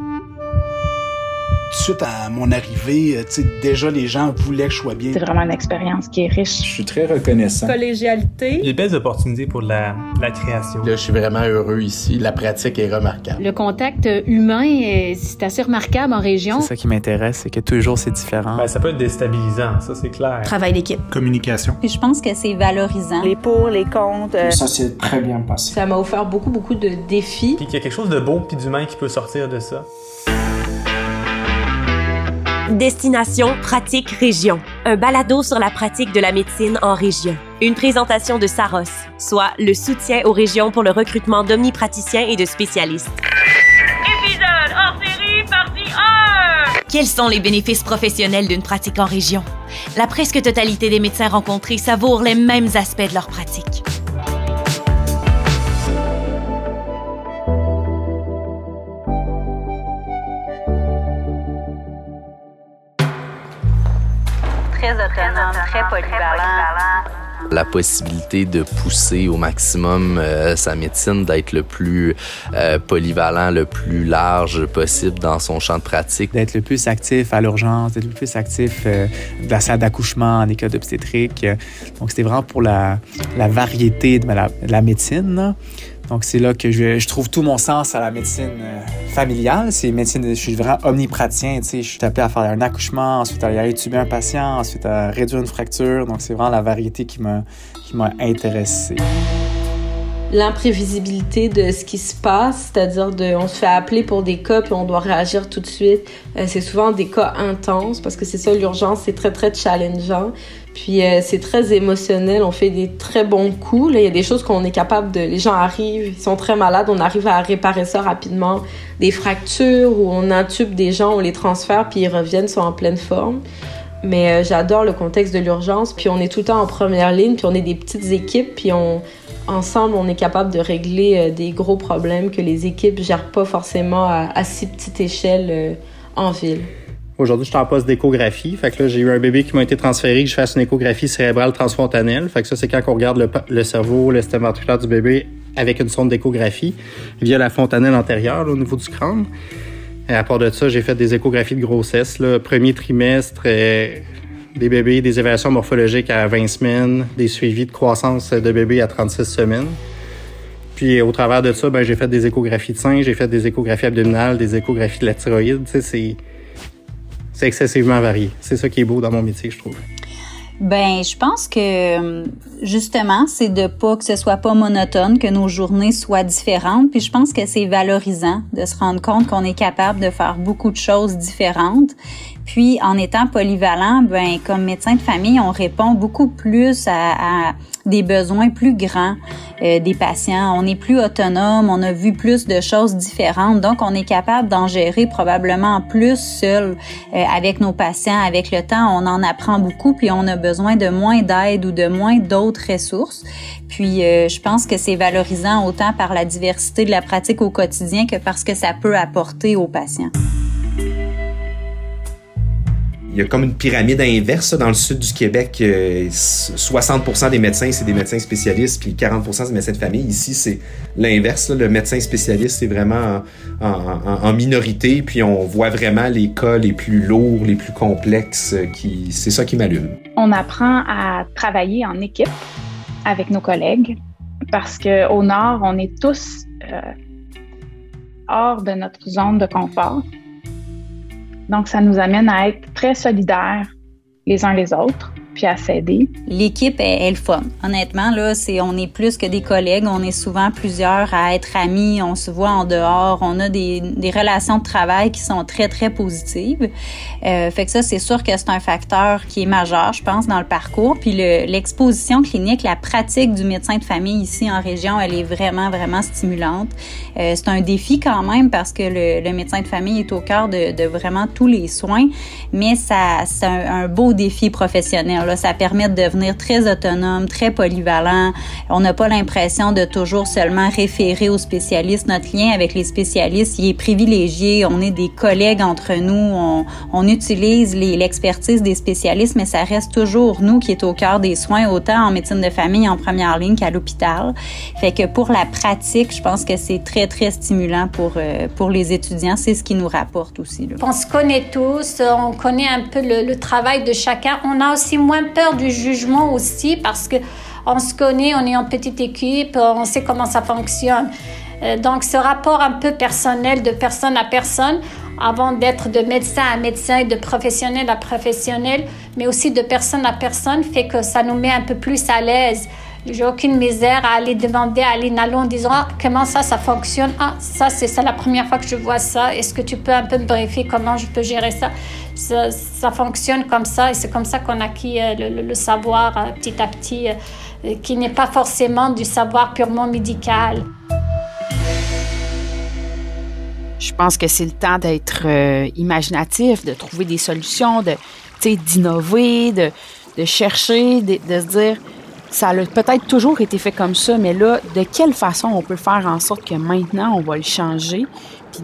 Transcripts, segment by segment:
Tout de suite à mon arrivée, euh, tu sais, déjà les gens voulaient que je sois bien. C'est vraiment une expérience qui est riche. Je suis très reconnaissant. Collégialité. Il y a de belles opportunités pour la, la création. Là, je suis vraiment heureux ici. La pratique est remarquable. Le contact humain, c'est assez remarquable en région. C'est ça qui m'intéresse, c'est que toujours c'est différent. Ben, ça peut être déstabilisant, ça c'est clair. Travail d'équipe. Communication. Puis je pense que c'est valorisant. Les pour, les contre. Euh... Ça s'est très bien passé. Ça m'a offert beaucoup, beaucoup de défis. Puis qu'il y a quelque chose de beau puis d'humain qui peut sortir de ça. Destination Pratique Région, un balado sur la pratique de la médecine en région. Une présentation de Saros, soit le soutien aux régions pour le recrutement d'omnipraticiens et de spécialistes. Épisode hors série, partie 1! Quels sont les bénéfices professionnels d'une pratique en région? La presque totalité des médecins rencontrés savourent les mêmes aspects de leur pratique. Très autonome, très polyvalent. La possibilité de pousser au maximum euh, sa médecine, d'être le plus euh, polyvalent, le plus large possible dans son champ de pratique. D'être le plus actif à l'urgence, d'être le plus actif euh, de la salle d'accouchement en école d'obstétrique. Donc, c'était vraiment pour la, la variété de la, de la médecine. Là. Donc, c'est là que je, trouve tout mon sens à la médecine euh, familiale. C'est médecine, je suis vraiment omnipraticien. Je suis appelé à faire un accouchement, ensuite à aller étuber un patient, ensuite à réduire une fracture. Donc, c'est vraiment la variété qui m'a, qui m'a intéressé. L'imprévisibilité de ce qui se passe, c'est-à-dire de, on se fait appeler pour des cas puis on doit réagir tout de suite. Euh, c'est souvent des cas intenses parce que c'est ça l'urgence, c'est très très challengeant. Puis euh, c'est très émotionnel, on fait des très bons coups. Il y a des choses qu'on est capable de. Les gens arrivent, ils sont très malades, on arrive à réparer ça rapidement. Des fractures où on intube des gens, on les transfère puis ils reviennent, sont en pleine forme. Mais euh, j'adore le contexte de l'urgence. Puis on est tout le temps en première ligne, puis on est des petites équipes, puis on ensemble on est capable de régler euh, des gros problèmes que les équipes gèrent pas forcément à, si petite échelle euh, en ville. Aujourd'hui, je suis en poste d'échographie. Fait que là, j'ai eu un bébé qui m'a été transféré, que je fasse une échographie cérébrale transfontanelle. Fait que ça, c'est quand on regarde le, cerveau, le système ventriculaire du bébé avec une sonde d'échographie via la fontanelle antérieure au niveau du crâne. Et à part de ça, j'ai fait des échographies de grossesse, là, premier trimestre, des bébés, des évaluations morphologiques à 20 semaines, des suivis de croissance de bébés à 36 semaines. Puis au travers de ça, ben, j'ai fait des échographies de sein, j'ai fait des échographies abdominales, des échographies de la thyroïde. C'est c'est excessivement varié. C'est ça qui est beau dans mon métier, je trouve. Ben, je pense que justement, c'est de pas que ce soit pas monotone, que nos journées soient différentes. Puis je pense que c'est valorisant de se rendre compte qu'on est capable de faire beaucoup de choses différentes. Puis en étant polyvalent, ben comme médecin de famille, on répond beaucoup plus à, à des besoins plus grands euh, des patients. On est plus autonome, on a vu plus de choses différentes, donc on est capable d'en gérer probablement plus seul euh, avec nos patients. Avec le temps, on en apprend beaucoup, puis on a besoin de moins d'aide ou de moins d'autres ressources. Puis euh, je pense que c'est valorisant autant par la diversité de la pratique au quotidien que parce que ça peut apporter aux patients. Il y a comme une pyramide inverse dans le sud du Québec. 60% des médecins, c'est des médecins spécialistes, puis 40% c'est des médecins de famille. Ici, c'est l'inverse. Le médecin spécialiste, c'est vraiment en, minorité, puis on voit vraiment les cas les plus lourds, les plus complexes. Qui, c'est ça qui m'allume. On apprend à travailler en équipe avec nos collègues parce qu'au Nord, on est tous euh, hors de notre zone de confort. Donc, ça nous amène à être très solidaires les uns les autres, puis à s'aider. L'équipe est, le fun. Honnêtement, là, c'est, on est plus que des collègues. On est souvent plusieurs à être amis. On se voit en dehors. On a des, des relations de travail qui sont très, très positives. Euh, fait que ça, c'est sûr que c'est un facteur qui est majeur, je pense, dans le parcours. Puis le, l'exposition clinique, la pratique du médecin de famille ici en région, elle est vraiment, vraiment stimulante. Euh, c'est un défi quand même parce que le, le, médecin de famille est au cœur de, de vraiment tous les soins, mais ça, c'est un beau défi professionnel. Là. Ça permet de devenir très autonome, très polyvalent. On n'a pas l'impression de toujours seulement référer aux spécialistes. Notre lien avec les spécialistes, il est privilégié. On est des collègues entre nous. On, utilise l'expertise des spécialistes, mais ça reste toujours nous qui est au cœur des soins, autant en médecine de famille en première ligne qu'à l'hôpital. Fait que pour la pratique, je pense que c'est très, très stimulant pour, euh, pour les étudiants. C'est ce qui nous rapporte aussi. On se connaît tous, on connaît un peu le, le travail de chacun. On a aussi moins peur du jugement aussi parce que on se connaît, on est en petite équipe, on sait comment ça fonctionne. Euh, donc, ce rapport un peu personnel de personne à personne, avant d'être de médecin à médecin et de professionnel à professionnel, mais aussi de personne à personne, fait que ça nous met un peu plus à l'aise. J'ai aucune misère à aller demander à Nalo en disant ah, comment ça, ça fonctionne? Ah, ça, c'est ça la première fois que je vois ça. Est-ce que tu peux un peu me briefer comment je peux gérer ça? Ça, ça fonctionne comme ça et c'est comme ça qu'on acquis euh, le, le, savoir euh, petit à petit, euh, qui n'est pas forcément du savoir purement médical. Je pense que c'est le temps d'être imaginatif, de trouver des solutions, de, d'innover, de, de chercher, de, de se dire ça a peut-être toujours été fait comme ça, mais là, de quelle façon on peut faire en sorte que maintenant, on va le changer, puis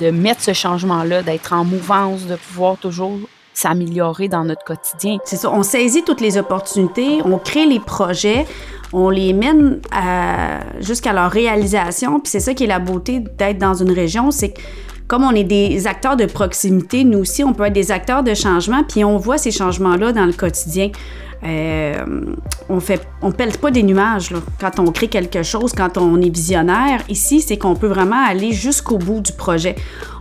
de, mettre ce changement-là, d'être en mouvance, de pouvoir toujours s'améliorer dans notre quotidien? C'est ça, on saisit toutes les opportunités, on crée les projets, on les mène jusqu'à leur réalisation, puis c'est ça qui est la beauté d'être dans une région, c'est que comme on est des acteurs de proximité, nous aussi, on peut être des acteurs de changement, puis on voit ces changements-là dans le quotidien. Euh, on fait, on pèle pas des nuages quand on crée quelque chose, quand on est visionnaire. Ici, c'est qu'on peut vraiment aller jusqu'au bout du projet.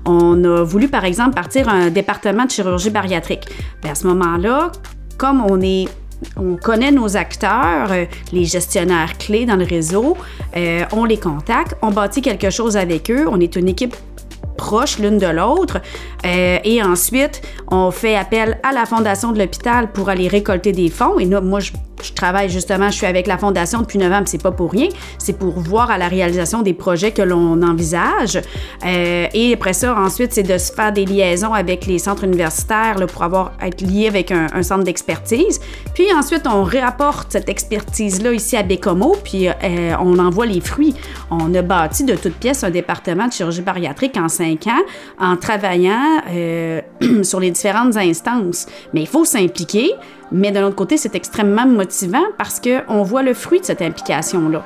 On a voulu, par exemple, partir un département de chirurgie bariatrique. Bien, à ce moment-là, comme on connaît nos acteurs, euh, les gestionnaires clés dans le réseau, euh, on les contacte, on bâtit quelque chose avec eux, on est une équipe proches l'une de l'autre. Euh, et ensuite, on fait appel à la fondation de l'hôpital pour aller récolter des fonds. Et là, moi, je je travaille justement, je suis avec la Fondation depuis 9 ans, c'est pas pour rien. C'est pour voir à la réalisation des projets que l'on envisage. Euh, et après ça, ensuite, c'est de se faire des liaisons avec les centres universitaires pour avoir, être lié avec un, centre d'expertise. Puis ensuite, on réapporte cette expertise-là ici à Bécomo, puis euh, on envoie les fruits. On a bâti de toutes pièces un département de chirurgie bariatrique en cinq ans en travaillant euh, sur les différentes instances. Mais il faut s'impliquer. Mais de l'autre côté, c'est extrêmement motivant parce qu'on voit le fruit de cette implication-là.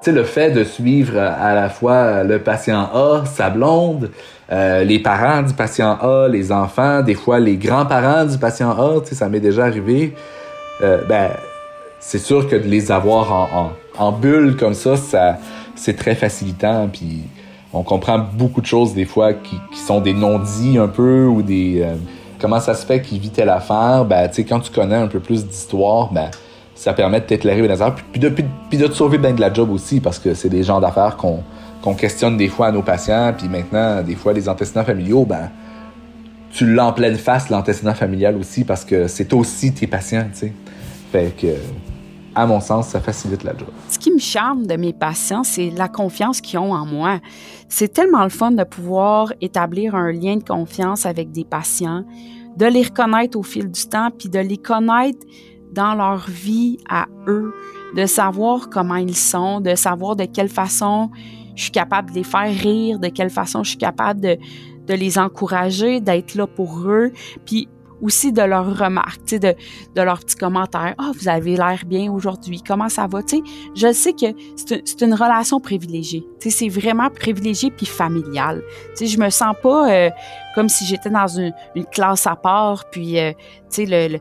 sais, le fait de suivre à la fois le patient A, sa blonde, euh, les parents du patient A, les enfants, des fois les grands-parents du patient A, ça m'est déjà arrivé. Euh, ben, c'est sûr que de les avoir en bulle comme ça, ça c'est très facilitant. Puis on comprend beaucoup de choses des fois qui, sont des non-dits un peu ou des euh, comment ça se fait qu'il vit telle affaire. Ben tu sais quand tu connais un peu plus d'histoire ben ça permet de t'éclairer les affaires. Puis de, puis de te sauver bien de la job aussi parce que c'est des genres d'affaires qu'on qu'on questionne des fois à nos patients. Puis maintenant des fois les antécédents familiaux ben tu l'as en pleine face l'antécédent familial aussi parce que c'est aussi tes patients tu sais. Fait que à mon sens, ça facilite la job. Ce qui me charme de mes patients, c'est la confiance qu'ils ont en moi. C'est tellement le fun de pouvoir établir un lien de confiance avec des patients, de les reconnaître au fil du temps, puis de les connaître dans leur vie à eux, de savoir comment ils sont, de savoir de quelle façon je suis capable de les faire rire, de quelle façon je suis capable de, de les encourager, d'être là pour eux. Puis aussi de leurs remarques, de, de leurs petits commentaires. Ah, vous avez l'air bien aujourd'hui. Comment ça va? sais, je sais que c'est une relation privilégiée. C'est vraiment privilégié puis familial. sais, je me sens pas euh, comme si j'étais dans une, une, classe à part, puis euh, le, le,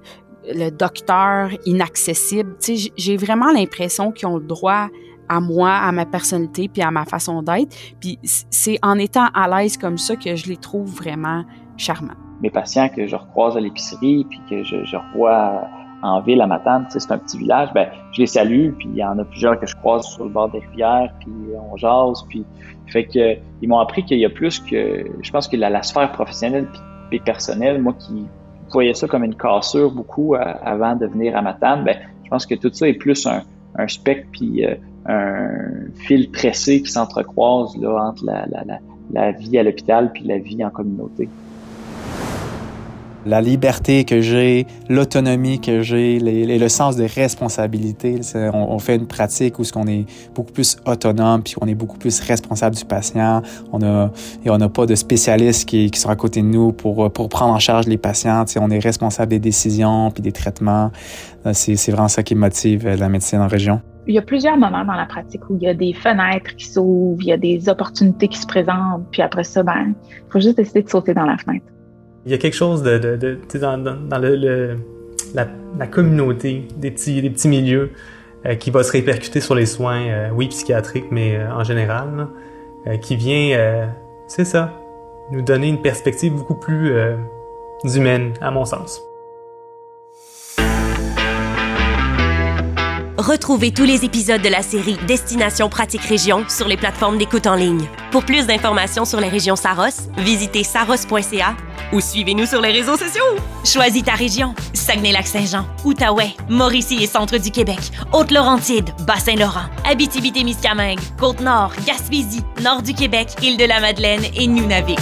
le docteur inaccessible. J'ai vraiment l'impression qu'ils ont le droit à moi, à ma personnalité, puis à ma façon d'être. Puis c'est en étant à l'aise comme ça que je les trouve vraiment charmants mes patients que je recroise à l'épicerie, puis que je, je revois en ville à Matane, c'est un petit village, ben je les salue, puis il y en a plusieurs que je croise sur le bord des rivières, puis on jase, puis fait que ils m'ont appris qu'il y a plus que, je pense que la, sphère professionnelle puis personnelle, moi qui voyais ça comme une cassure beaucoup euh, avant de venir à Matane, ben je pense que tout ça est plus un, un spectre puis euh, un fil tressé qui s'entrecroise là entre la, la, la, la vie à l'hôpital puis la vie en communauté. La liberté que j'ai, l'autonomie que j'ai, et le sens de responsabilité. On, fait une pratique où on est beaucoup plus autonome, puis on est beaucoup plus responsable du patient. On a, et on n'a pas de spécialistes qui, sont à côté de nous pour, pour prendre en charge les patients. on est responsable des décisions, puis des traitements. C'est vraiment ça qui motive la médecine en région. Il y a plusieurs moments dans la pratique où il y a des fenêtres qui s'ouvrent, il y a des opportunités qui se présentent, puis après ça, ben, il faut juste décider de sauter dans la fenêtre. Il y a quelque chose de, dans, le, la, communauté, des petits, milieux euh, qui va se répercuter sur les soins, euh, oui, psychiatriques, mais euh, en général, qui vient, c'est ça, nous donner une perspective beaucoup plus humaine, à mon sens. Retrouvez tous les épisodes de la série Destination Pratique Région sur les plateformes d'écoute en ligne. Pour plus d'informations sur les régions Saros, visitez saros.ca ou suivez-nous sur les réseaux sociaux. Choisis ta région. Saguenay-Lac-Saint-Jean, Outaouais, Mauricie et Centre du Québec, Haute-Laurentide, Bas-Saint-Laurent, Abitibi-Témiscamingue, Côte-Nord, Gaspésie, Nord du Québec, Île-de-la-Madeleine et Nunavik.